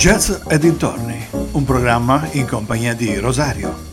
Jazz e dintorni, un programma in compagnia di Rosario.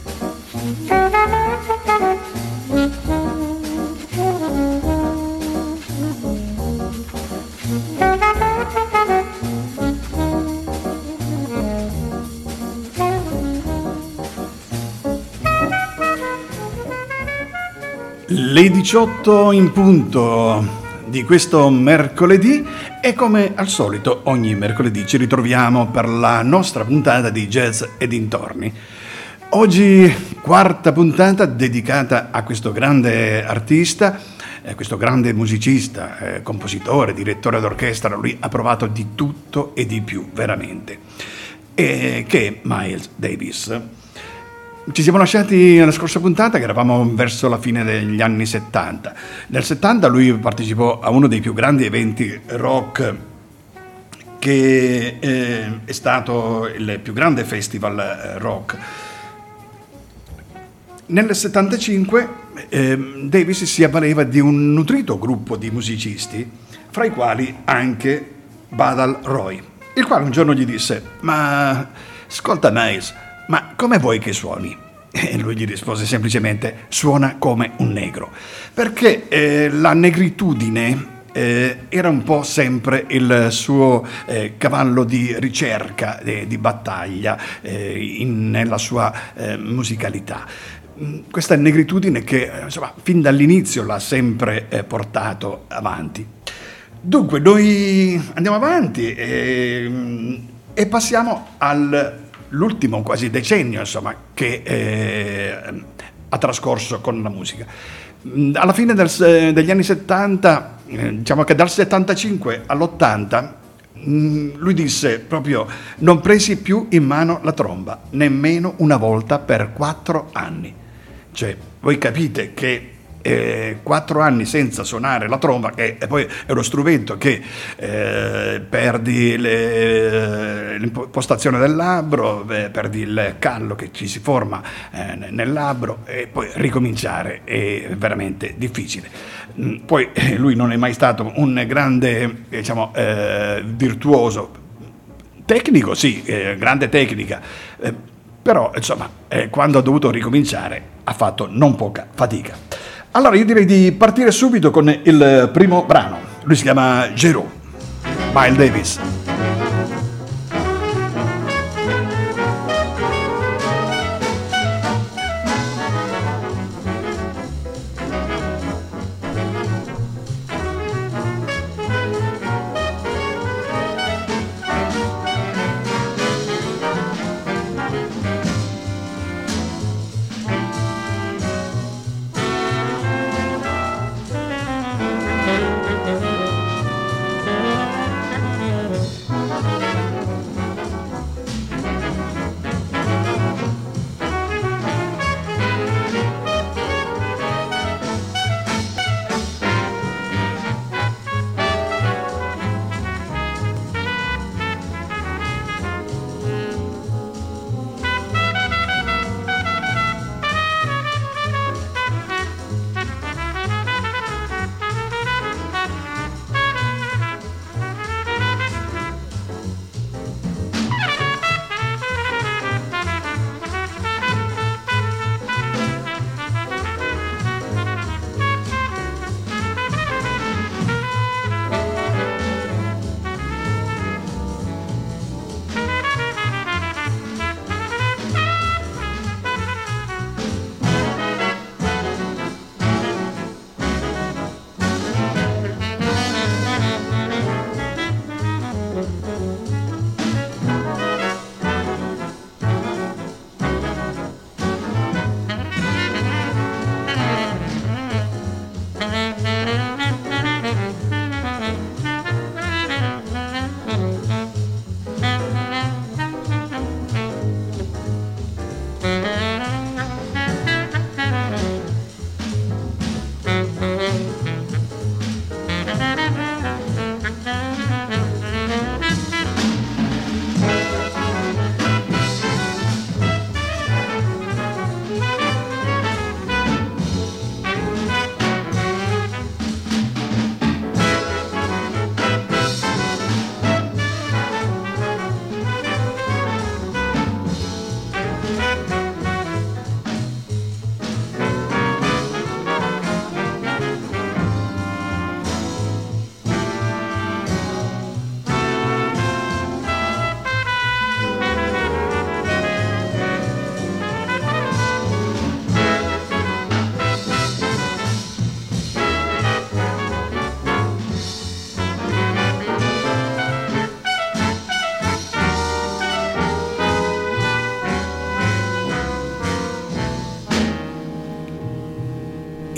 Le 18 in punto di questo mercoledì e come al solito ogni mercoledì ci ritroviamo per la nostra puntata di jazz e dintorni. Oggi quarta puntata dedicata a questo grande artista, a questo grande musicista, eh, compositore, direttore d'orchestra, lui ha provato di tutto e di più, veramente, e che è Miles Davis. Ci siamo lasciati nella scorsa puntata che eravamo verso la fine degli anni 70. Nel 70 lui partecipò a uno dei più grandi eventi rock che eh, è stato il più grande festival eh, rock. Nel 75 eh, Davis si avvaleva di un nutrito gruppo di musicisti, fra i quali anche Badal Roy, il quale un giorno gli disse: Ma ascolta Miles, ma come vuoi che suoni? E lui gli rispose semplicemente, suona come un negro, perché eh, la negritudine eh, era un po' sempre il suo eh, cavallo di ricerca, eh, di battaglia eh, in, nella sua eh, musicalità. Mm, questa negritudine che insomma, fin dall'inizio l'ha sempre portato avanti. Dunque, noi andiamo avanti e, e passiamo al l'ultimo quasi decennio insomma, che eh, ha trascorso con la musica. Mm, alla fine del, degli anni 70, eh, diciamo che dal 75 all'80, mm, lui disse proprio non presi più in mano la tromba, nemmeno una volta per quattro anni. Cioè, voi capite che eh, quattro anni senza suonare la tromba, che poi è uno strumento che eh, perdi le, l'impostazione del labbro, eh, perdi il callo che ci si forma eh, nel labbro e poi ricominciare è veramente difficile. Mm, poi eh, lui non è mai stato un grande diciamo, eh, virtuoso, tecnico sì, grande tecnica però insomma quando ha dovuto ricominciare ha fatto non poca fatica. Allora io direi di partire subito con il primo brano. Lui si chiama Gero, Miles Davis.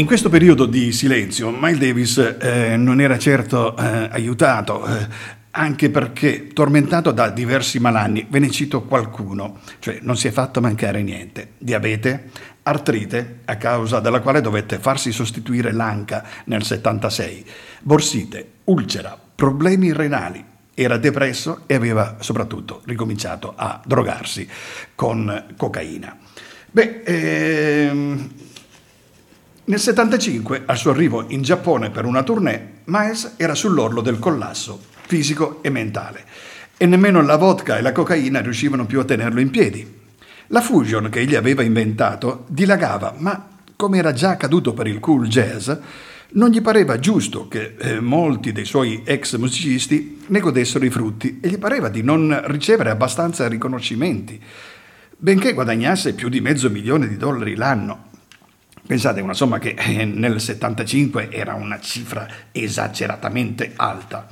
Questo periodo di silenzio Miles Davis eh, non era certo eh, aiutato, eh, anche perché, tormentato da diversi malanni, ve ne cito qualcuno, cioè non si è fatto mancare niente. Diabete, artrite, a causa della quale dovette farsi sostituire l'anca nel 76, borsite, ulcera, problemi renali, era depresso e aveva soprattutto ricominciato a drogarsi con cocaina. Beh, ehm, nel 75, al suo arrivo in Giappone per una tournée, Miles era sull'orlo del collasso fisico e mentale e nemmeno la vodka e la cocaina riuscivano più a tenerlo in piedi. La fusion che egli aveva inventato dilagava, ma come era già accaduto per il cool jazz, non gli pareva giusto che eh, molti dei suoi ex musicisti ne godessero i frutti e gli pareva di non ricevere abbastanza riconoscimenti, benché guadagnasse più di mezzo milione di dollari l'anno. Pensate, una somma che eh, nel 75 era una cifra esageratamente alta.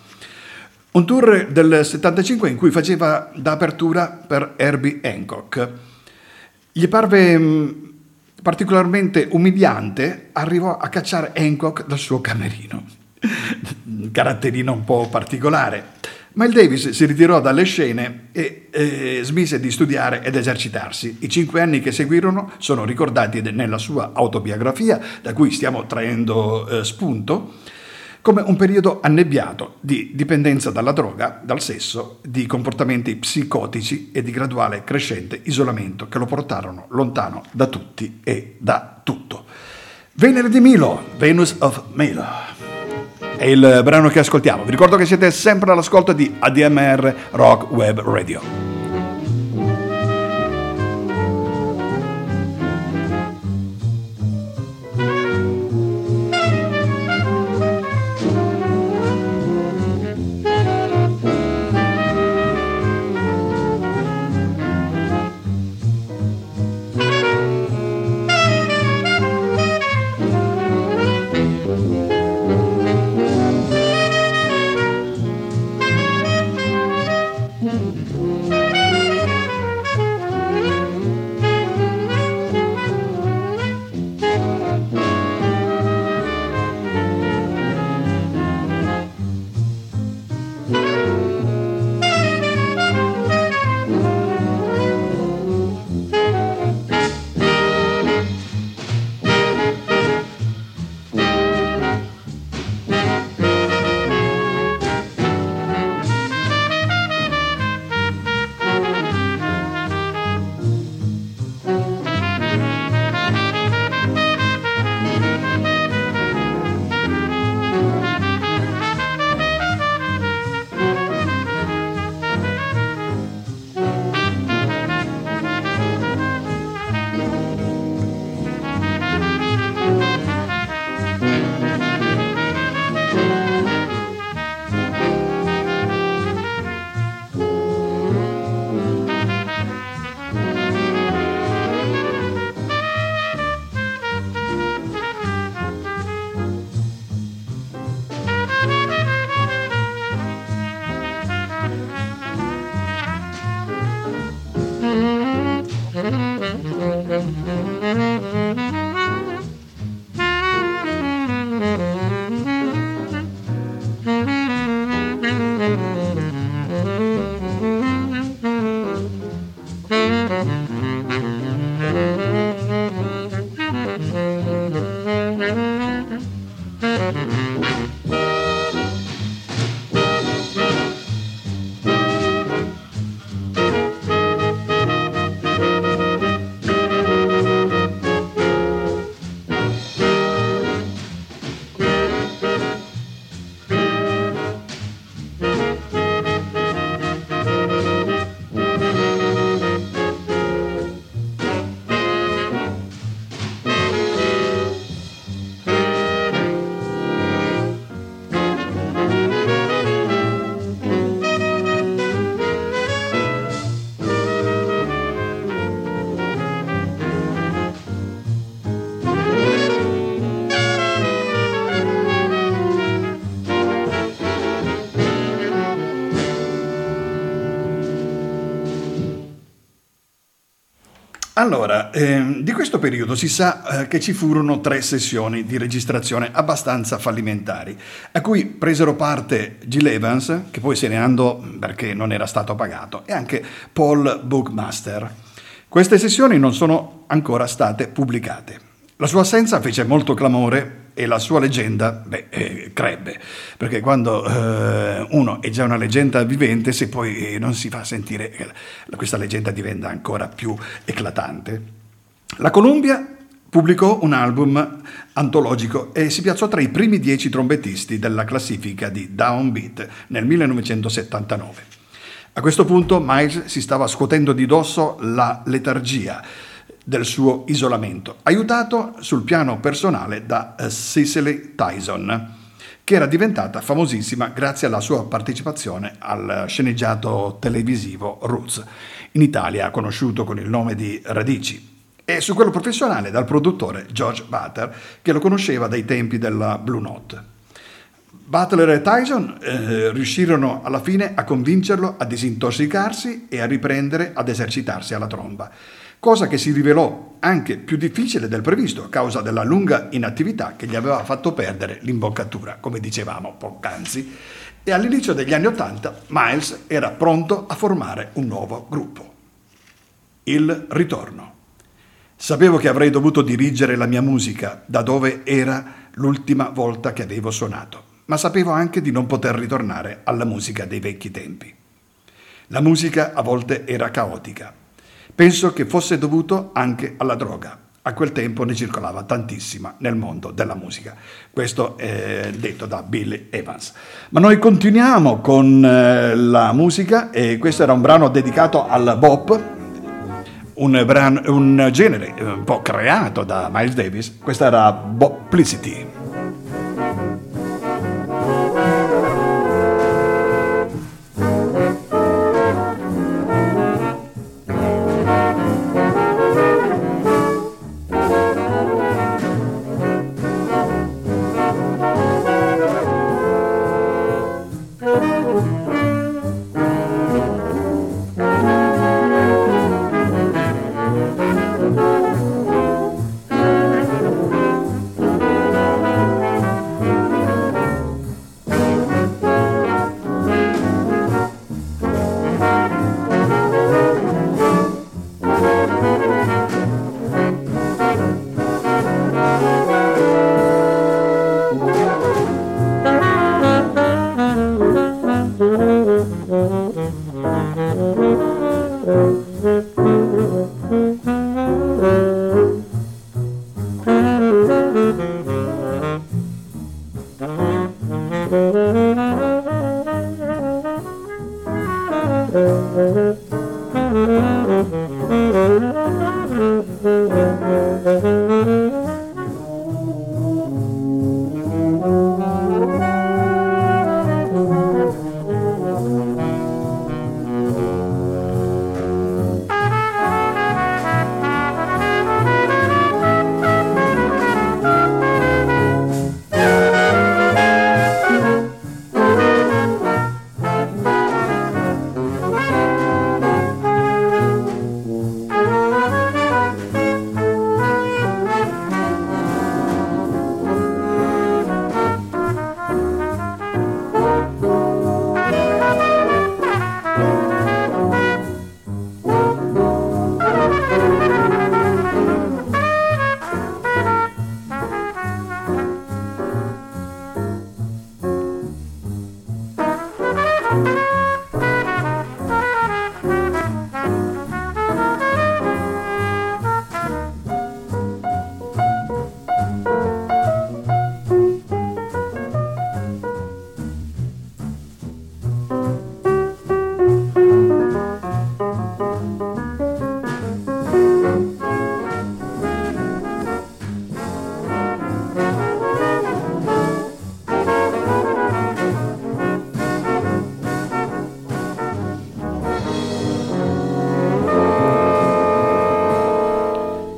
Un tour del 75 in cui faceva da apertura per Herbie Hancock. Gli parve mm, particolarmente umiliante, arrivò a cacciare Hancock dal suo camerino. Caratterino un po' particolare. Miles Davis si ritirò dalle scene e eh, smise di studiare ed esercitarsi. I cinque anni che seguirono sono ricordati nella sua autobiografia, da cui stiamo traendo eh, spunto, come un periodo annebbiato di dipendenza dalla droga, dal sesso, di comportamenti psicotici e di graduale crescente isolamento che lo portarono lontano da tutti e da tutto. Venere di Milo, Venus of Milo è il brano che ascoltiamo. Vi ricordo che siete sempre all'ascolto di ADMR Rock Web Radio. Allora, ehm, di questo periodo si sa eh, che ci furono tre sessioni di registrazione abbastanza fallimentari, a cui presero parte Gil Evans, che poi se ne andò perché non era stato pagato, e anche Paul Bookmaster. Queste sessioni non sono ancora state pubblicate. La sua assenza fece molto clamore e la sua leggenda, beh, eh, crebbe, perché quando eh, uno è già una leggenda vivente, se poi non si fa sentire, eh, questa leggenda diventa ancora più eclatante. La Columbia pubblicò un album antologico e si piazzò tra i primi dieci trombettisti della classifica di Downbeat nel 1979. A questo punto Miles si stava scuotendo di dosso la letargia del suo isolamento, aiutato sul piano personale da eh, Cicely Tyson, che era diventata famosissima grazie alla sua partecipazione al sceneggiato televisivo Roots, in Italia conosciuto con il nome di Radici, e su quello professionale dal produttore George Butter, che lo conosceva dai tempi della Blue Note. Butler e Tyson eh, riuscirono alla fine a convincerlo a disintossicarsi e a riprendere ad esercitarsi alla tromba cosa che si rivelò anche più difficile del previsto a causa della lunga inattività che gli aveva fatto perdere l'imboccatura, come dicevamo poc'anzi, e all'inizio degli anni Ottanta Miles era pronto a formare un nuovo gruppo. Il ritorno. Sapevo che avrei dovuto dirigere la mia musica da dove era l'ultima volta che avevo suonato, ma sapevo anche di non poter ritornare alla musica dei vecchi tempi. La musica a volte era caotica, Penso che fosse dovuto anche alla droga. A quel tempo ne circolava tantissima nel mondo della musica. Questo è detto da Bill Evans. Ma noi continuiamo con eh, la musica e questo era un brano dedicato al bop, un, brano, un genere un po' creato da Miles Davis. Questa era Boplicity.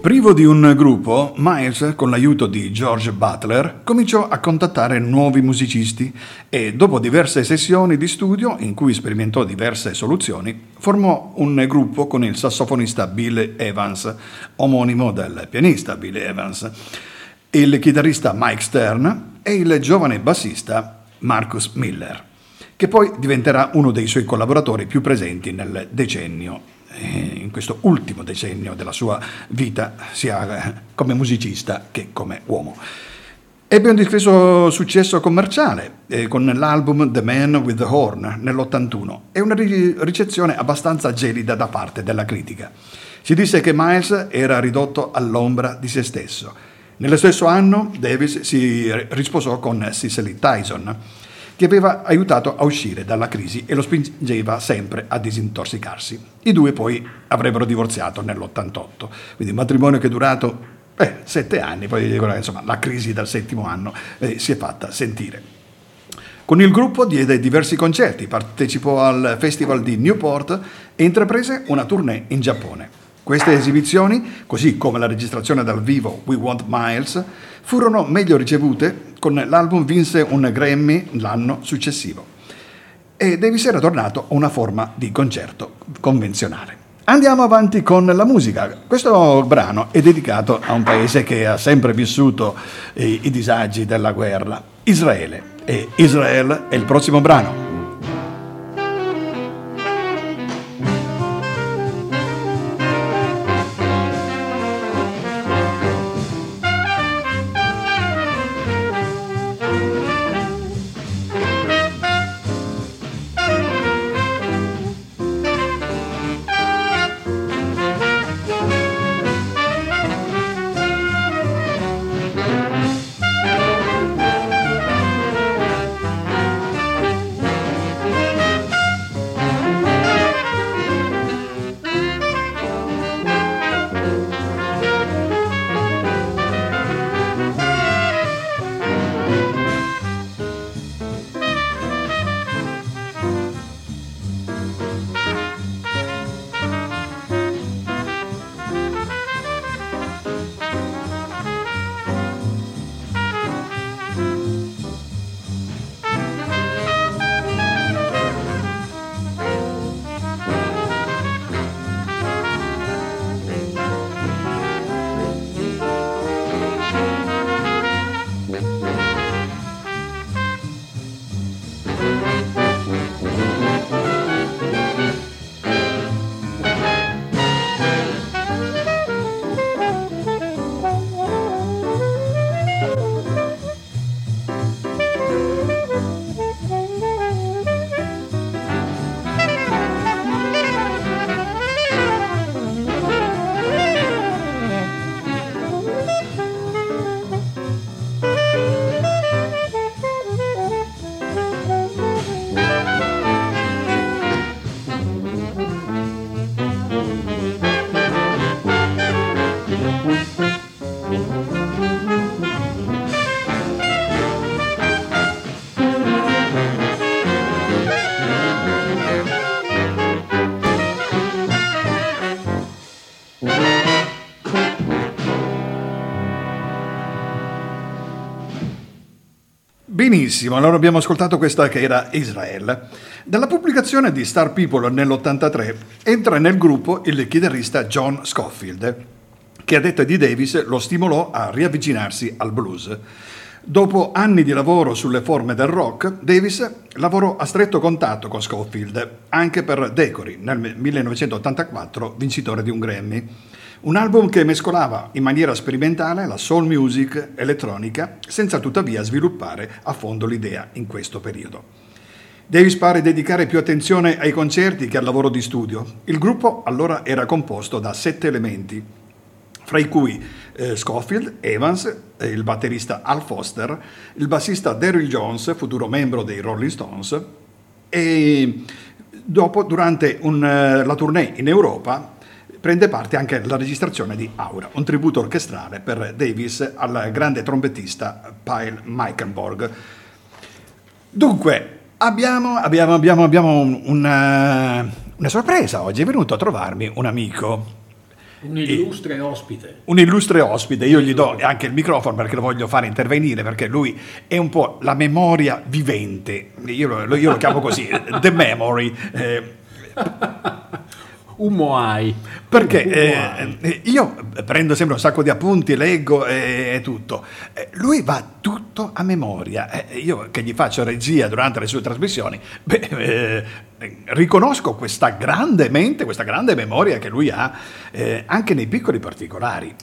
Privo di un gruppo, Miles, con l'aiuto di George Butler, cominciò a contattare nuovi musicisti e, dopo diverse sessioni di studio in cui sperimentò diverse soluzioni, formò un gruppo con il sassofonista Bill Evans, omonimo del pianista Bill Evans, il chitarrista Mike Stern e il giovane bassista Marcus Miller, che poi diventerà uno dei suoi collaboratori più presenti nel decennio in questo ultimo decennio della sua vita, sia eh, come musicista che come uomo. Ebbe un discreto successo commerciale eh, con l'album The Man with the Horn nell'81 e una ricezione abbastanza gelida da parte della critica. Si disse che Miles era ridotto all'ombra di se stesso. Nello stesso anno Davis si risposò con Cicely Tyson, che aveva aiutato a uscire dalla crisi e lo spingeva sempre a disintossicarsi. I due poi avrebbero divorziato nell'88, quindi un matrimonio che è durato eh, sette anni, poi insomma la crisi dal settimo anno eh, si è fatta sentire. Con il gruppo diede diversi concerti, partecipò al Festival di Newport e intraprese una tournée in Giappone. Queste esibizioni, così come la registrazione dal vivo We Want Miles, furono meglio ricevute, con l'album vinse un Grammy l'anno successivo. E Davis era tornato a una forma di concerto convenzionale. Andiamo avanti con la musica. Questo brano è dedicato a un paese che ha sempre vissuto i, i disagi della guerra, Israele. E Israele è il prossimo brano. Benissimo, allora abbiamo ascoltato questa che era Israel. Dalla pubblicazione di Star People nell'83 entra nel gruppo il chitarrista John Scofield, che a detta di Davis lo stimolò a riavvicinarsi al blues. Dopo anni di lavoro sulle forme del rock, Davis lavorò a stretto contatto con Scofield, anche per Decory, nel 1984 vincitore di un Grammy. Un album che mescolava in maniera sperimentale la soul music elettronica senza tuttavia sviluppare a fondo l'idea in questo periodo. Davis pare dedicare più attenzione ai concerti che al lavoro di studio. Il gruppo allora era composto da sette elementi, fra i cui eh, Scofield, Evans, eh, il batterista Al Foster, il bassista Daryl Jones, futuro membro dei Rolling Stones, e dopo, durante un, uh, la tournée in Europa, prende parte anche alla registrazione di Aura, un tributo orchestrale per Davis al grande trombettista Pyle Meichenborg. Dunque, abbiamo, abbiamo, abbiamo, abbiamo una, una sorpresa oggi, è venuto a trovarmi un amico. Un illustre e, ospite. Un illustre ospite, io gli do anche il microfono perché lo voglio fare intervenire, perché lui è un po' la memoria vivente, io lo, io lo chiamo così, the memory. Eh, un Moai. Perché eh, eh, io prendo sempre un sacco di appunti, leggo e, e tutto. Eh, lui va tutto a memoria. Eh, io che gli faccio regia durante le sue trasmissioni, beh, eh, riconosco questa grande mente, questa grande memoria che lui ha eh, anche nei piccoli particolari.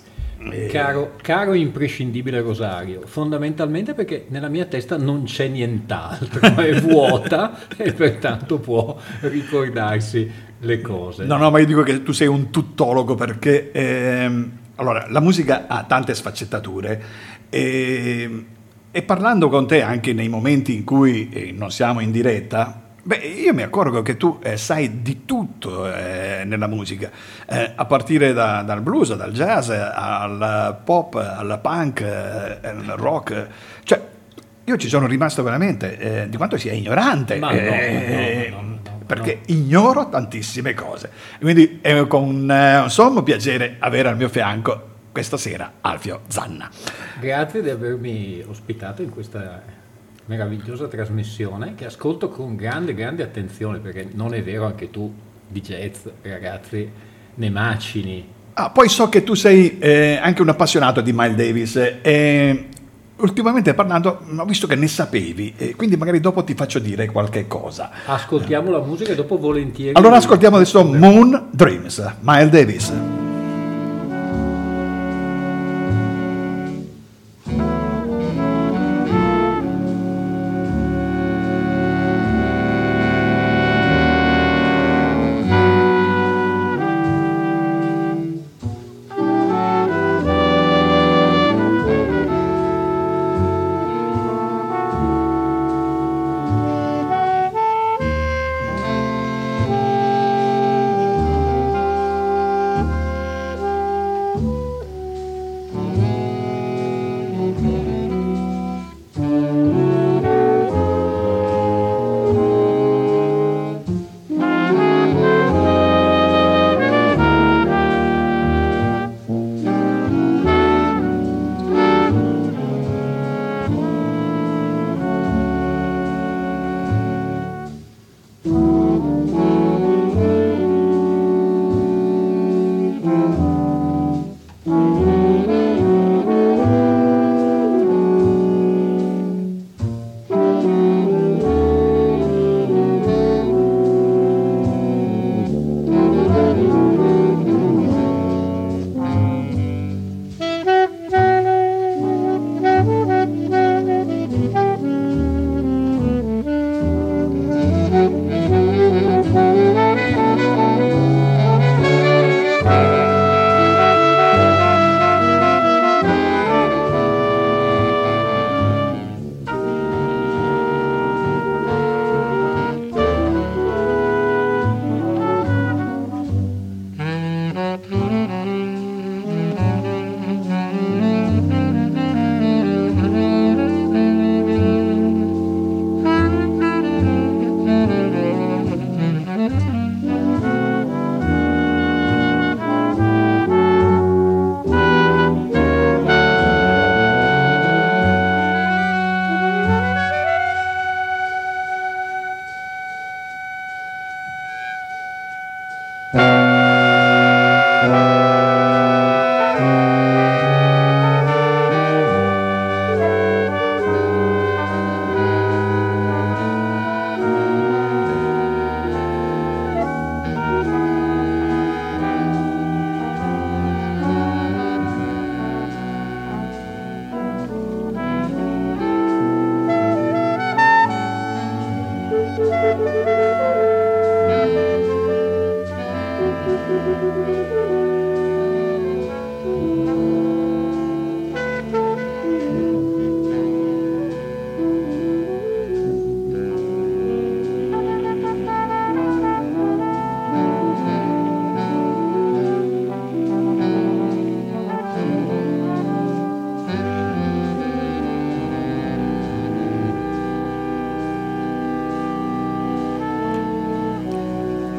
Caro, caro, imprescindibile Rosario, fondamentalmente perché nella mia testa non c'è nient'altro, è vuota e pertanto può ricordarsi le cose. No, no, ma io dico che tu sei un tuttologo perché ehm, allora, la musica ha tante sfaccettature e, e, parlando con te anche nei momenti in cui eh, non siamo in diretta, beh, io mi accorgo che tu eh, sai di tutto eh, nella musica, eh, a partire da, dal blues, dal jazz, al pop, al punk, eh, al rock, cioè io ci sono rimasto veramente eh, di quanto sia ignorante. Ma no, no, no, perché no. ignoro tantissime cose. Quindi è con eh, un sommo piacere avere al mio fianco questa sera Alfio Zanna. Grazie di avermi ospitato in questa meravigliosa trasmissione che ascolto con grande, grande attenzione perché non è vero anche tu di jazz, ragazzi, ne macini. Ah, poi so che tu sei eh, anche un appassionato di Miles Davis. Eh, ultimamente parlando ho visto che ne sapevi e quindi magari dopo ti faccio dire qualche cosa. Ascoltiamo la musica e dopo volentieri. Allora ascoltiamo adesso Moon Dreams, Miles Davis.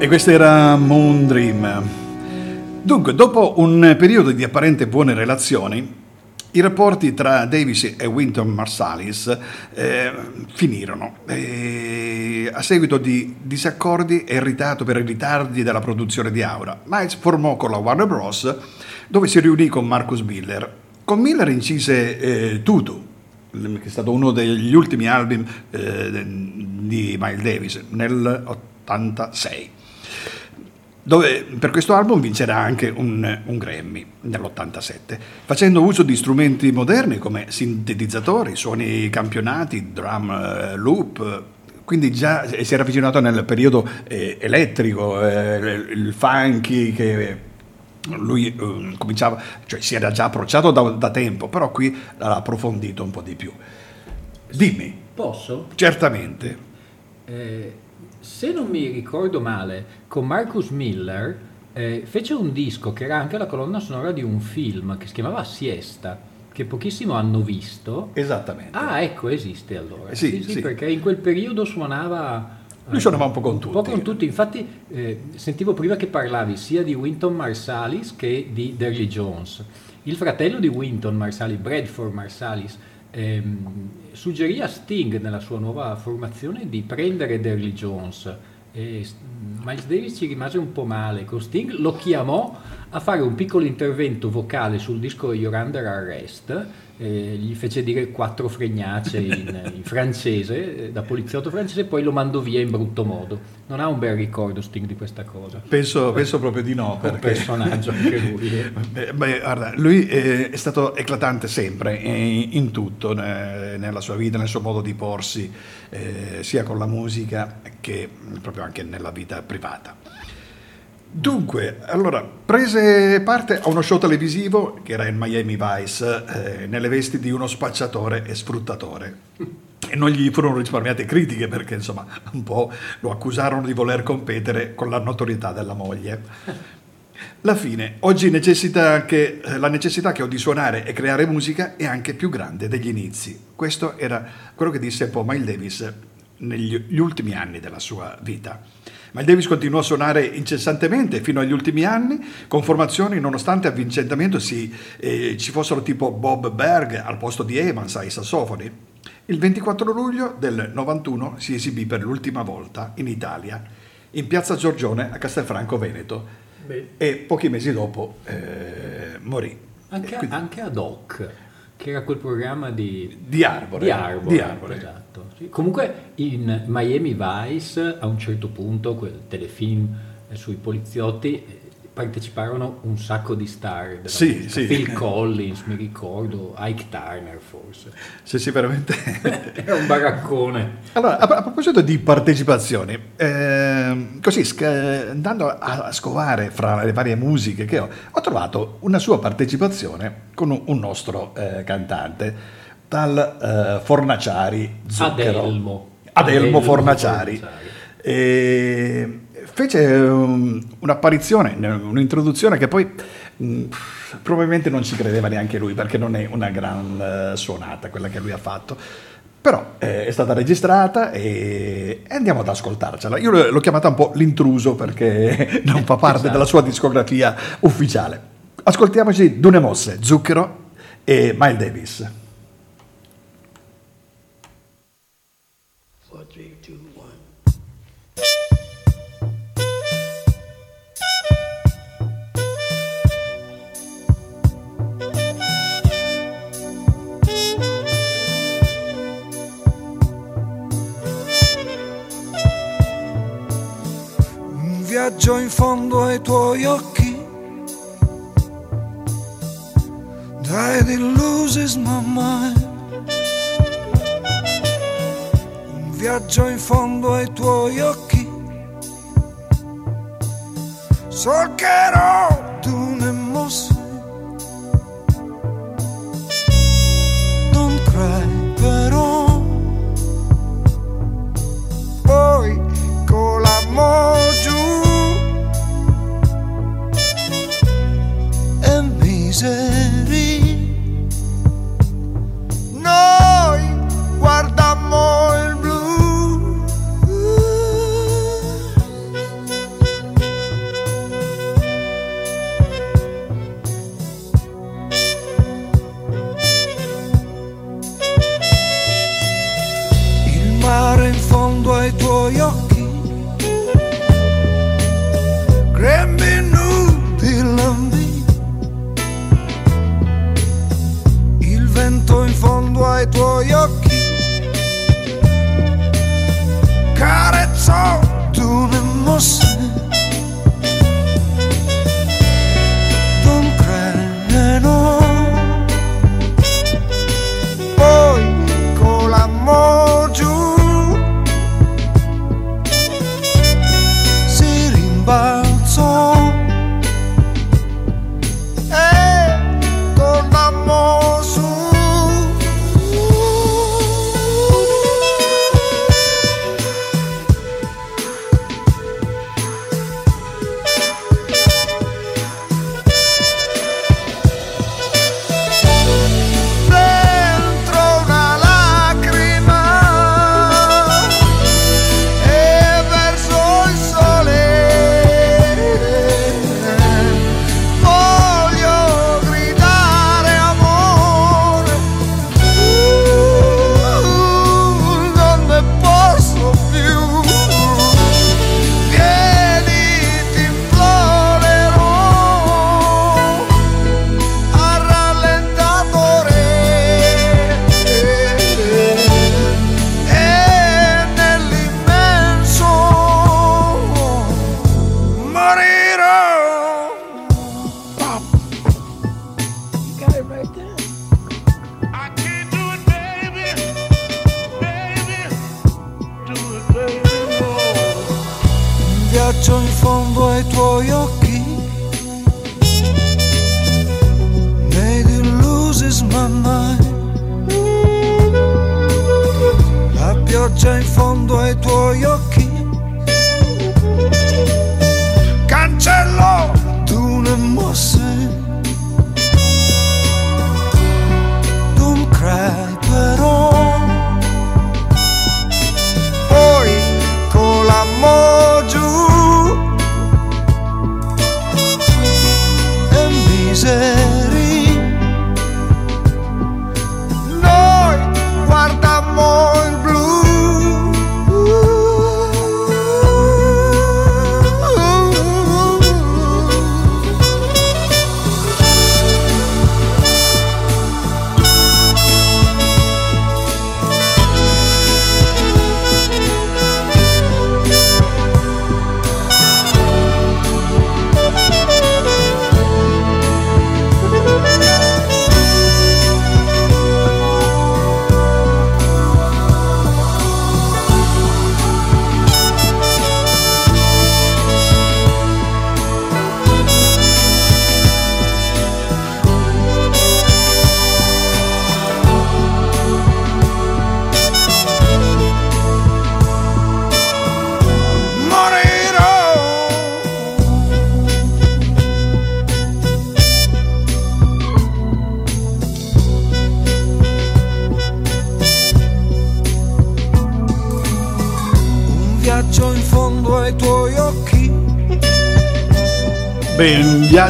Questo era Moon Dream. Dunque, dopo un periodo di apparente buone relazioni, i rapporti tra Davis e Winton Marsalis eh, finirono e, a seguito di disaccordi e irritato per i ritardi della produzione di Aura. Miles formò con la Warner Bros. dove si riunì con Marcus Miller. Con Miller incise eh, Tutu, che è stato uno degli ultimi album eh, di Miles Davis nel 86 dove per questo album vincerà anche un, un, Grammy nell'87, facendo uso di strumenti moderni come sintetizzatori, suoni campionati, drum eh, loop, quindi già si era avvicinato nel periodo eh, elettrico, eh, il funky che lui eh, cominciava, cioè si era già approcciato da, da tempo, però qui l'ha approfondito un po' di più. Dimmi. Posso? Certamente. Eh, se non mi ricordo male, con Marcus Miller eh, fece un disco che era anche la colonna sonora di un film che si chiamava Siesta, che pochissimo hanno visto. Esattamente. Ah, ecco, esiste allora. Sì, sì, sì, sì. perché in quel periodo suonava... Lui suonava un po' con tutti. Un po' con tutti, infatti eh, sentivo prima che parlavi sia di Winton Marsalis che di Derry Jones. Il fratello di Winton Marsalis, Bradford Marsalis, ehm, suggerì a Sting nella sua nuova formazione di prendere Derry Jones. E Miles Davis ci rimase un po' male con Sting, lo chiamò a fare un piccolo intervento vocale sul disco You're Under Arrest eh, gli fece dire quattro fregnacce in, in francese, eh, da poliziotto francese, e poi lo mandò via in brutto modo. Non ha un bel ricordo Sting di questa cosa. Penso, penso proprio di no. Perché... Un personaggio anche lui. Eh. Beh, beh, guarda, lui è, è, stato eclatante sempre, in, in tutto, nella sua vita, nel suo modo di porsi, eh, sia con la musica che proprio anche nella vita privata. Dunque, allora, prese parte a uno show televisivo che era in Miami Vice, eh, nelle vesti di uno spacciatore e sfruttatore. E non gli furono risparmiate critiche perché, insomma, un po' lo accusarono di voler competere con la notorietà della moglie. La fine, oggi necessita che, eh, la necessità che ho di suonare e creare musica è anche più grande degli inizi. Questo era quello che disse Paul Miles Davis negli ultimi anni della sua vita. Ma il Davis continuò a suonare incessantemente fino agli ultimi anni, con formazioni nonostante avvicentamento si, eh, ci fossero tipo Bob Berg al posto di Evans ai sassofoni. Il 24 luglio del 91 si esibì per l'ultima volta in Italia, in piazza Giorgione a Castelfranco Veneto, Beh. e pochi mesi dopo eh, morì. Anche, quindi, anche ad hoc che era quel programma di, di Arbore. Di Arbore, di Arbore. Esatto. Sì. Comunque in Miami Vice a un certo punto, quel telefilm sui poliziotti, parteciparono un sacco di star sì, sì. Phil Collins, mi ricordo, Ike Turner forse. Sì, sì, veramente. È un baraccone. Allora, a, a proposito di partecipazioni, eh, così sc- andando a, a, scovare fra le varie musiche che ho, ho trovato una sua partecipazione con un, un nostro eh, cantante, tal eh, Fornaciari Zucchero. Adelmo. Adelmo, Adelmo Fornaciari. Fornaciari. E fece um, un'apparizione, un'introduzione che poi um, probabilmente non ci credeva neanche lui perché non è una gran uh, suonata quella che lui ha fatto. Però eh, è stata registrata e, e andiamo ad ascoltarcela. Io l'ho chiamata un po' l'intruso perché non fa parte esatto. della sua discografia ufficiale. Ascoltiamoci Dune Mosse, Zucchero e Miles Davis. Viaggio in fondo ai tuoi occhi. Died in loses my mind. Un viaggio in fondo ai tuoi occhi. Solcherò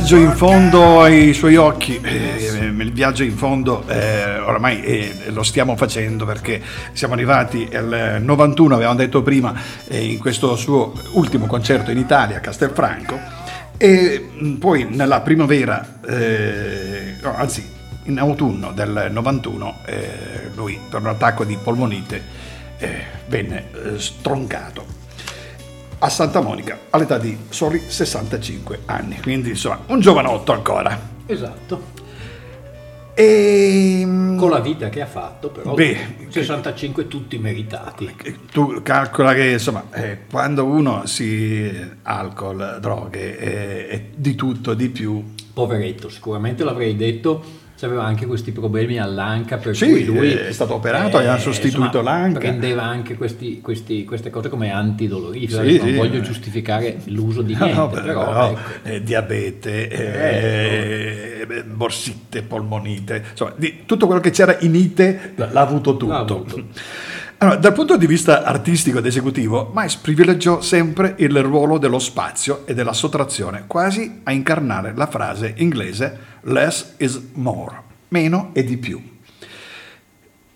viaggio in fondo ai suoi occhi, eh, il viaggio in fondo eh, oramai eh, lo stiamo facendo perché siamo arrivati al 91, avevamo detto prima, eh, in questo suo ultimo concerto in Italia, a Castelfranco, e mh, poi nella primavera, eh, no, anzi in autunno del 91, eh, lui per un attacco di polmonite eh, venne eh, stroncato a Santa Monica all'età di soli 65 anni, quindi insomma un giovanotto ancora. Esatto. E Con la vita che ha fatto, però, Beh, 65 tutti meritati. tu calcola che insomma eh, quando uno si alcol, droghe eh, di tutto di più Poveretto, sicuramente l'avrei detto, aveva anche questi problemi all'anca, per Sì, cui lui è stato operato e ha sostituito insomma, l'anca. Prendeva anche questi- questi- queste cose come antidolorifiche. Sì, non sì. voglio giustificare l'uso di niente, No, però, però, ecco. eh, diabete, eh, eh, borsite, polmonite, insomma, di- tutto quello che c'era in ite l'ha avuto tutto. L'ha avuto. Allora, dal punto di vista artistico ed esecutivo, Miles privilegiò sempre il ruolo dello spazio e della sottrazione, quasi a incarnare la frase inglese 'less is more', meno e di più.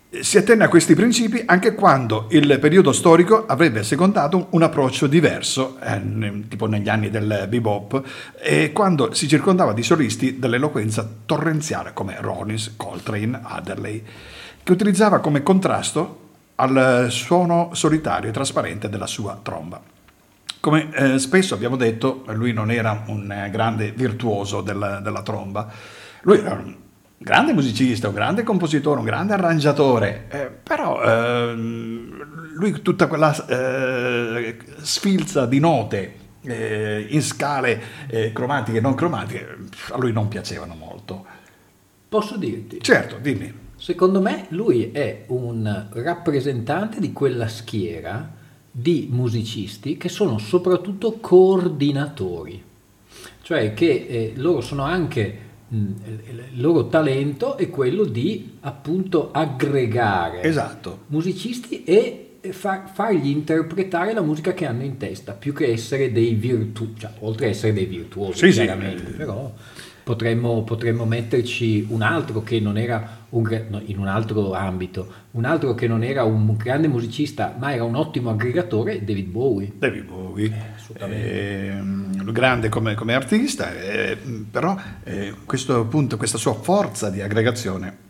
Si attenne a questi principi anche quando il periodo storico avrebbe secondato un approccio diverso, eh, tipo negli anni del bebop, e quando si circondava di solisti dall'eloquenza torrenziale come Rollins, Coltrane, Adderley, che utilizzava come contrasto al suono solitario e trasparente della sua tromba. Come eh, spesso abbiamo detto, lui non era un eh, grande virtuoso della, della tromba, lui era un grande musicista, un grande compositore, un grande arrangiatore, eh, però ehm, lui tutta quella eh, sfilza di note eh, in scale eh, cromatiche e non cromatiche, a lui non piacevano molto. Posso dirti? Certo, dimmi. Secondo me lui è un rappresentante di quella schiera di musicisti che sono soprattutto coordinatori, cioè che eh, loro sono anche mh, il loro talento è quello di appunto aggregare Esatto. musicisti e far- fargli interpretare la musica che hanno in testa, più che essere dei virtuosi, cioè, oltre a essere dei virtuosi, Sì, sì. chiaramente, però potremmo, potremmo metterci un altro che non era un, no, in un altro ambito, un altro che non era un grande musicista, ma era un ottimo aggregatore, David Bowie. David Bowie, assolutamente. ehm, grande come, come artista, eh, però eh, questo punto, questa sua forza di aggregazione,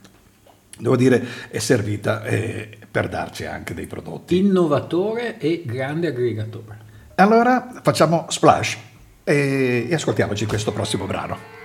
devo dire, è servita eh, per darci anche dei prodotti. Innovatore e grande aggregatore. Allora facciamo splash e, e ascoltiamoci questo prossimo brano.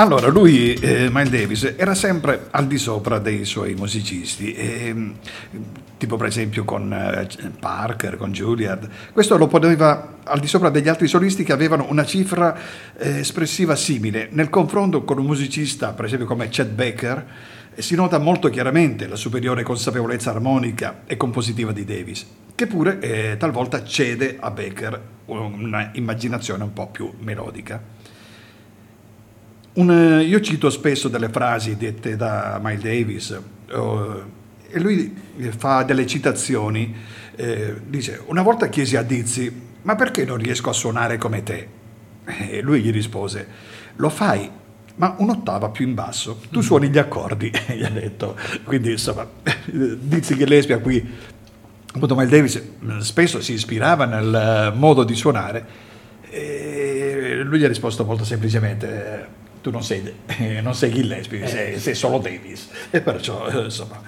Allora, lui, eh, Miles Davis, era sempre al di sopra dei suoi musicisti, ehm, tipo per esempio con eh, Parker, con Juilliard. Questo lo poneva al di sopra degli altri solisti che avevano una cifra eh, espressiva simile. Nel confronto con un musicista, per esempio come Chet Baker, eh, si nota molto chiaramente la superiore consapevolezza armonica e compositiva di Davis, che pure eh, talvolta cede a Baker una immaginazione un po' più melodica. Un, eh, io cito spesso delle frasi dette da Miles Davis eh, e lui fa delle citazioni. eh, dice: Una volta chiesi a Dizzy, ma perché non riesco a suonare come te? E lui gli rispose: Lo fai, ma un'ottava più in basso. Tu suoni gli accordi, gli ha detto. Quindi insomma, Dizzy Gillespie a cui appunto Miles Davis eh, spesso si ispirava nel modo di suonare e lui gli ha risposto molto semplicemente tu non sei, eh, non sei Gillespie, sei, sei solo Davis. E perciò eh, insomma.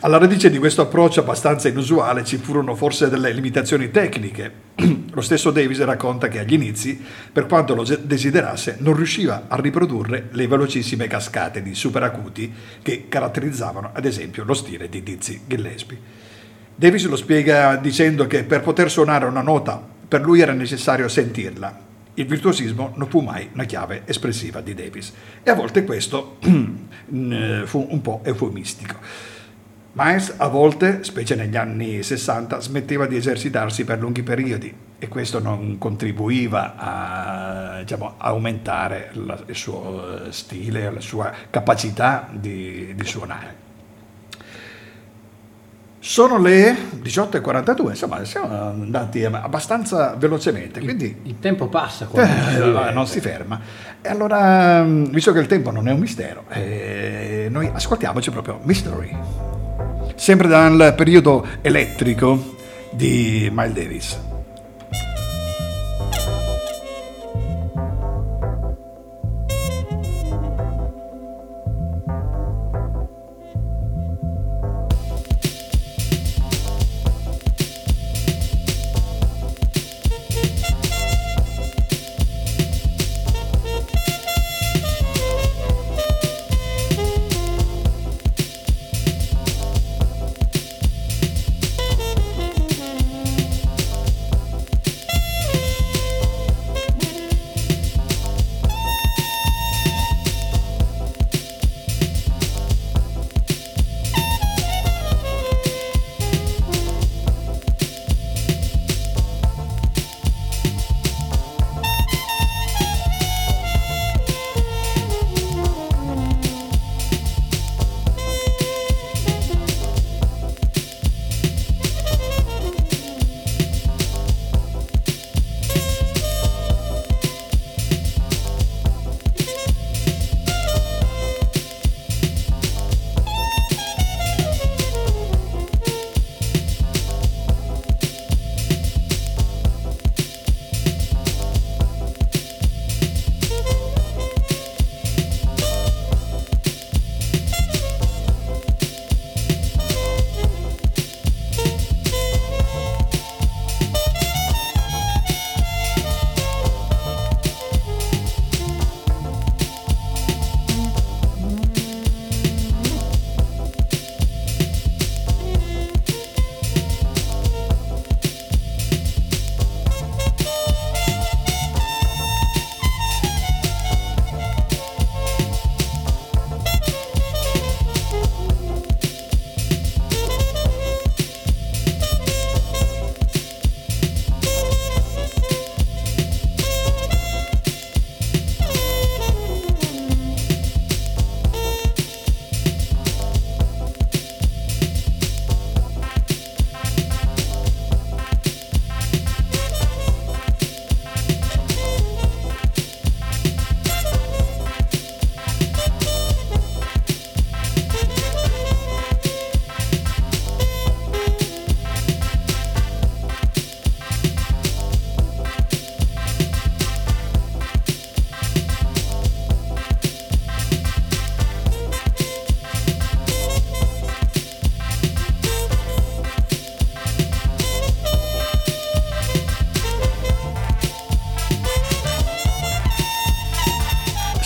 Alla radice di questo approccio abbastanza inusuale ci furono forse delle limitazioni tecniche. Lo stesso Davis racconta che agli inizi per quanto lo desiderasse non riusciva a riprodurre le velocissime cascate di super acuti che caratterizzavano ad esempio lo stile di Dizzy Gillespie Davis lo spiega dicendo che per poter suonare una nota per lui era necessario sentirla. Il virtuosismo non fu mai una chiave espressiva di Davis e a volte questo fu un po' eufemistico. Miles a volte, specie negli anni 60, smetteva di esercitarsi per lunghi periodi e questo non contribuiva a diciamo, aumentare il suo stile, la sua capacità di, di suonare. Sono le 18.42, insomma siamo andati abbastanza velocemente, quindi Il tempo passa quando si eh, non si ferma. E allora, mh, visto che il tempo non è un mistero, eh, noi ascoltiamoci proprio Mystery, sempre dal periodo elettrico di Miles Davis.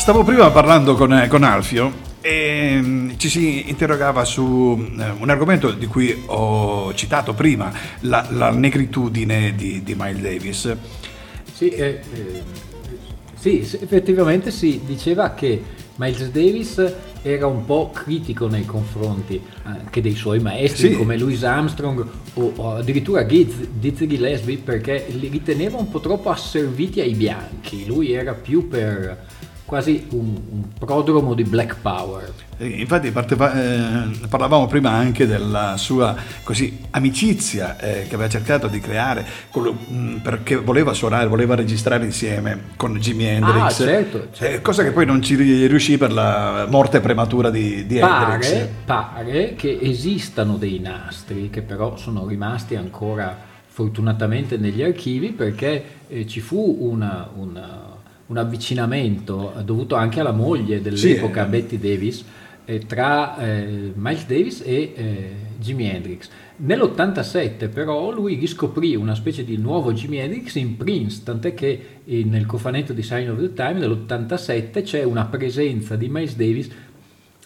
Stavo prima parlando con, eh, con Alfio e mm, ci si interrogava su eh, un argomento di cui ho citato prima, la, la negritudine di, di Miles Davis. Sì, eh, eh, sì, sì, effettivamente si diceva che Miles Davis era un po' critico nei confronti anche dei suoi maestri Sì. come Louis Armstrong o, o addirittura Giz- Dizzy Gillespie perché li riteneva un po' troppo asserviti ai bianchi. Lui era più per quasi un, un prodromo di Black Power. Infatti parteva- eh, parlavamo prima anche della sua così, amicizia eh, che aveva cercato di creare lo- mh, perché voleva suonare, voleva registrare insieme con Jimi Hendrix. Ah, certo, Eh, certo. cosa che poi non ci riuscì per la morte prematura di, di Hendrix. Pare, pare che esistano dei nastri che però sono rimasti ancora fortunatamente negli archivi perché eh, ci fu una- una- un avvicinamento eh, dovuto anche alla moglie dell'epoca eh. Betty Davis eh, tra eh, Miles Davis e eh, Jimi Hendrix. Nell'87 però lui riscoprì una specie di nuovo Jimi Hendrix in Prince, tant'è che eh, nel cofanetto di Sign of the Time dell'87 c'è una presenza di Miles Davis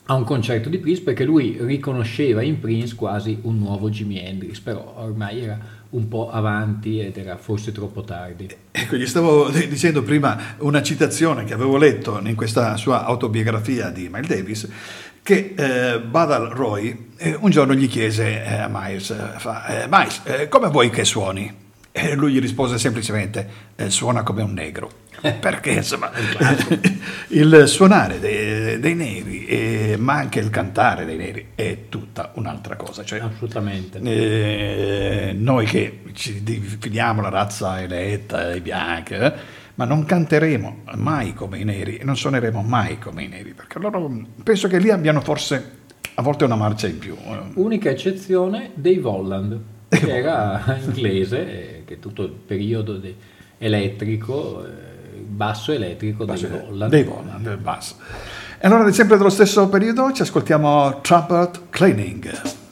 a un concerto di Prince perché lui riconosceva in Prince quasi un nuovo Jimi Hendrix, però ormai era un po' avanti ed era forse troppo tardi. Ecco, gli stavo dicendo prima una citazione che avevo letto in questa sua autobiografia di Miles Davis, che eh, Badal Roy eh, un giorno gli chiese eh, a Miles, eh, fa, eh, Miles, eh, come vuoi che suoni? E lui gli rispose semplicemente, "Eh, suona come un negro. Perché insomma il suonare dei, dei neri, eh, ma anche il cantare dei neri è tutta un'altra cosa. Cioè, Assolutamente. eh, noi che ci definiamo la razza eletta, i bianchi, eh, ma non canteremo mai come i neri e non suoneremo mai come i neri, perché loro penso che lì abbiano forse a volte una marcia in più. eh. Unica eccezione Dave Holland, che era inglese, eh, che tutto il periodo de- elettrico, eh, basso elettrico Dave Holland. Dave Holland, il basso. E allora, sempre dello stesso periodo, ci ascoltiamo Trumpet Cleaning.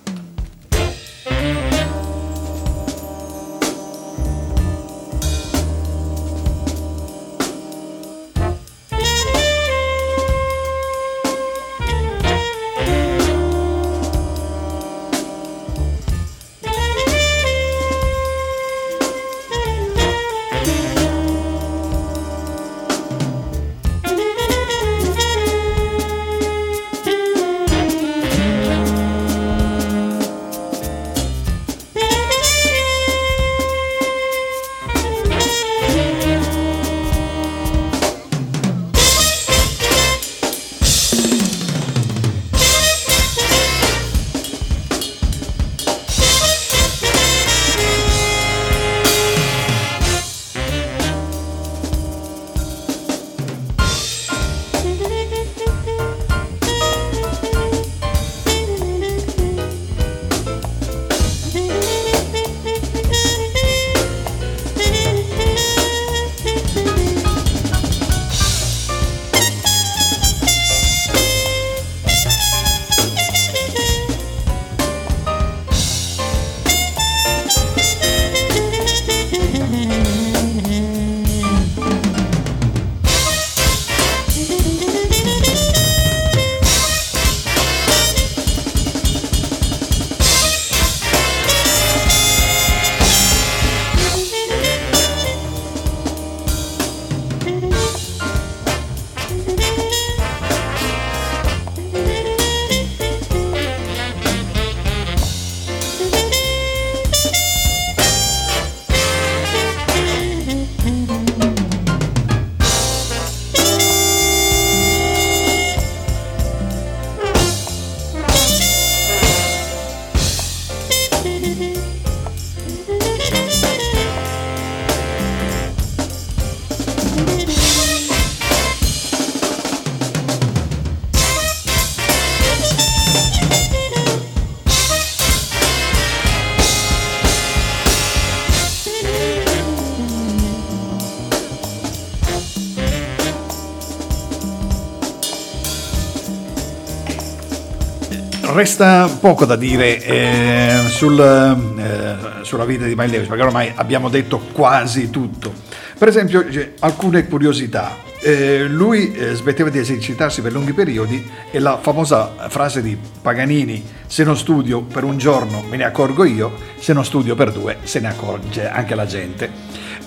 Resta poco da dire eh, sul, eh, sulla vita di Miles Davis, perché ormai abbiamo detto quasi tutto. Per esempio, alcune curiosità. Eh, lui eh, smetteva di esercitarsi per lunghi periodi e la famosa frase di Paganini, se non studio per un giorno me ne accorgo io, se non studio per due se ne accorge anche la gente.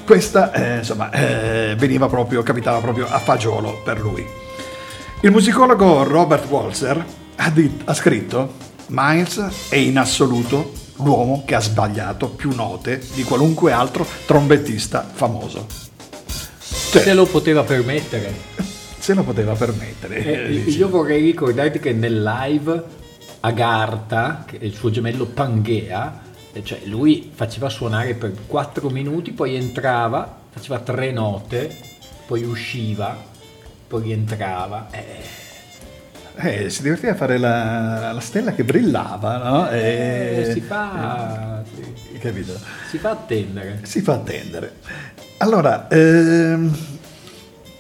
Questa eh, insomma, eh, veniva proprio, capitava proprio a fagiolo per lui. Il musicologo Robert Walzer ha, dit- ha scritto Miles è in assoluto l'uomo che ha sbagliato più note di qualunque altro trombettista famoso. Cioè, Se lo poteva permettere. se lo poteva permettere. Eh, dici. io vorrei ricordarti che nel live Agartha, che è il suo gemello Pangea, eh, cioè lui faceva suonare per 4 minuti, poi entrava, faceva tre note, poi usciva, poi rientrava. Eh, Eh, si divertiva a fare la, la stella che brillava, no? eh, E- si, fa, eh, capito? si fa attendere. Si fa attendere. Allora, ehm,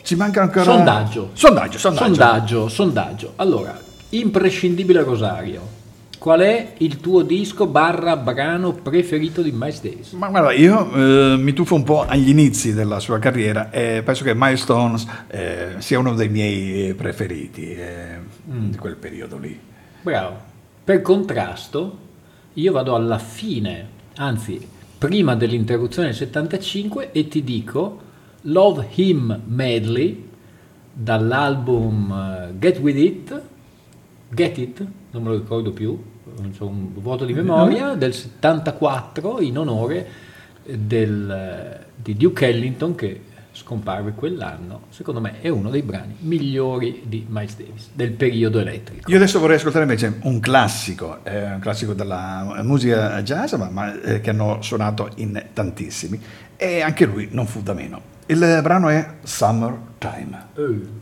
ci manca ancora... Sondaggio. Sondaggio, sondaggio. Sondaggio, sondaggio. Allora, imprescindibile Rosario. Qual è il tuo disco barra brano preferito di Miles Davis? Ma guarda, io eh, mi tuffo un po' agli inizi della sua carriera e penso che Milestones eh, sia uno dei miei preferiti eh, Mm. di quel periodo lì. Bravo. Per contrasto, io vado alla fine, anzi, prima dell'interruzione del 75 e ti dico Love Him Medley dall'album eh, Get With It, Get It, non me lo ricordo più, un vuoto di memoria, del 74 in onore del, di Duke Ellington che scomparve quell'anno, secondo me è uno dei brani migliori di Miles Davis, del periodo elettrico. Io adesso vorrei ascoltare invece un classico, eh, un classico della musica jazz, ma, ma, eh, che hanno suonato in tantissimi, e anche lui non fu da meno. Il brano è Summertime. Eh. Oh,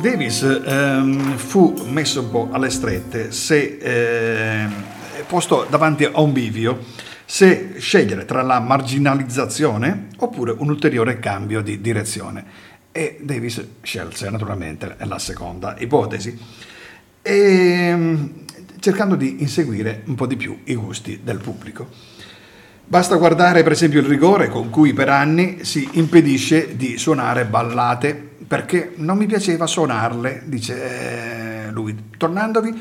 Davis ehm, fu messo un po' alle strette se ehm, posto davanti a un bivio se scegliere tra la marginalizzazione oppure un ulteriore cambio di direzione. E Davis scelse naturalmente la seconda ipotesi, e, mm, cercando di inseguire un po' di più i gusti del pubblico. Basta guardare per esempio il rigore con cui per anni si impedisce di suonare ballate perché non mi piaceva suonarle, dice eh, lui, tornandovi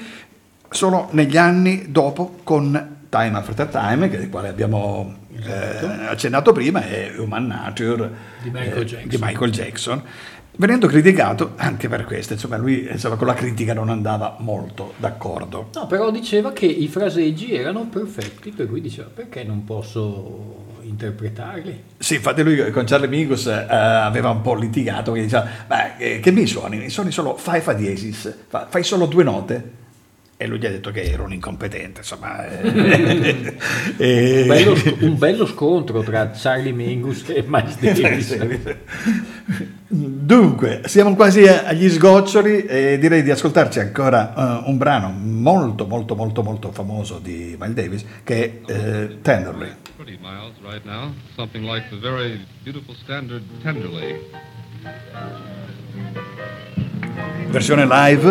solo negli anni dopo con Time After Time, che- del quale abbiamo eh, accennato prima, e Human Nature Di Michael eh, Jackson. di Michael Jackson, venendo criticato anche per questo, insomma lui insomma, con la critica non andava molto d'accordo. No, però diceva che i fraseggi erano perfetti, per cui diceva perché non posso interpretarli? Sì, infatti lui con Charlie Mingus eh, aveva un po' litigato, che diceva, beh, eh, che mi suoni? Mi suoni solo fa e fa diesis, fa- fai solo due note? E lui gli ha detto che ero un incompetente, insomma. eh. E- Un bello, un bello scontro tra Charlie Mingus e Miles Davis. Dunque, siamo quasi agli sgoccioli e direi di ascoltarci ancora eh, un brano molto molto molto molto famoso di Miles Davis che è eh, Tenderly. Pretty miles right now, something like the very beautiful standard tenderly. Versione live.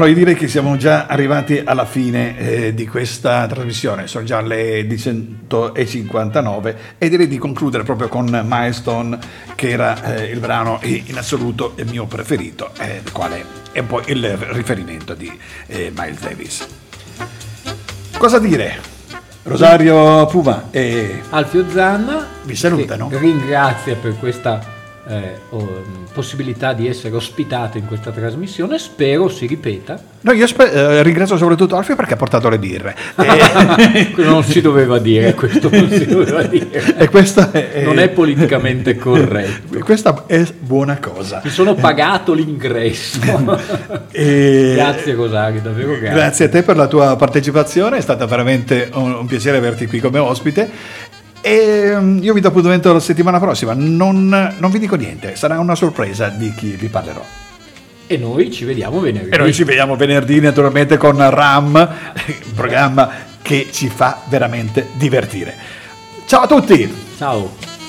Allora, io direi che siamo già arrivati alla fine eh, di questa trasmissione, sono già le 159 e direi di concludere proprio con Milestone, che era eh, il brano in assoluto il mio preferito, eh, il quale è un po' il riferimento di eh, Miles Davis. Cosa dire? Rosario Puma e Alfio Zanna Vi salutano. che ringrazia per questa eh, oh, possibilità di essere ospitato in questa trasmissione, spero si ripeta. no, io spe- eh, ringrazio soprattutto Alfio perché ha portato le birre. E, non si doveva dire, questo non si doveva dire. e questa è, Non è politicamente corretto. Questa è buona cosa. Mi sono pagato l'ingresso. E- Grazie Rosario, davvero grazie. Grazie a te per la tua partecipazione, è stato veramente un, un piacere averti qui come ospite. E mm, io vi do appuntamento la settimana prossima. Non, non vi dico niente, sarà una sorpresa di chi vi parlerò. E noi ci vediamo venerdì. E noi ci vediamo venerdì naturalmente con RAM, un programma che ci fa veramente divertire. Ciao a tutti! Ciao.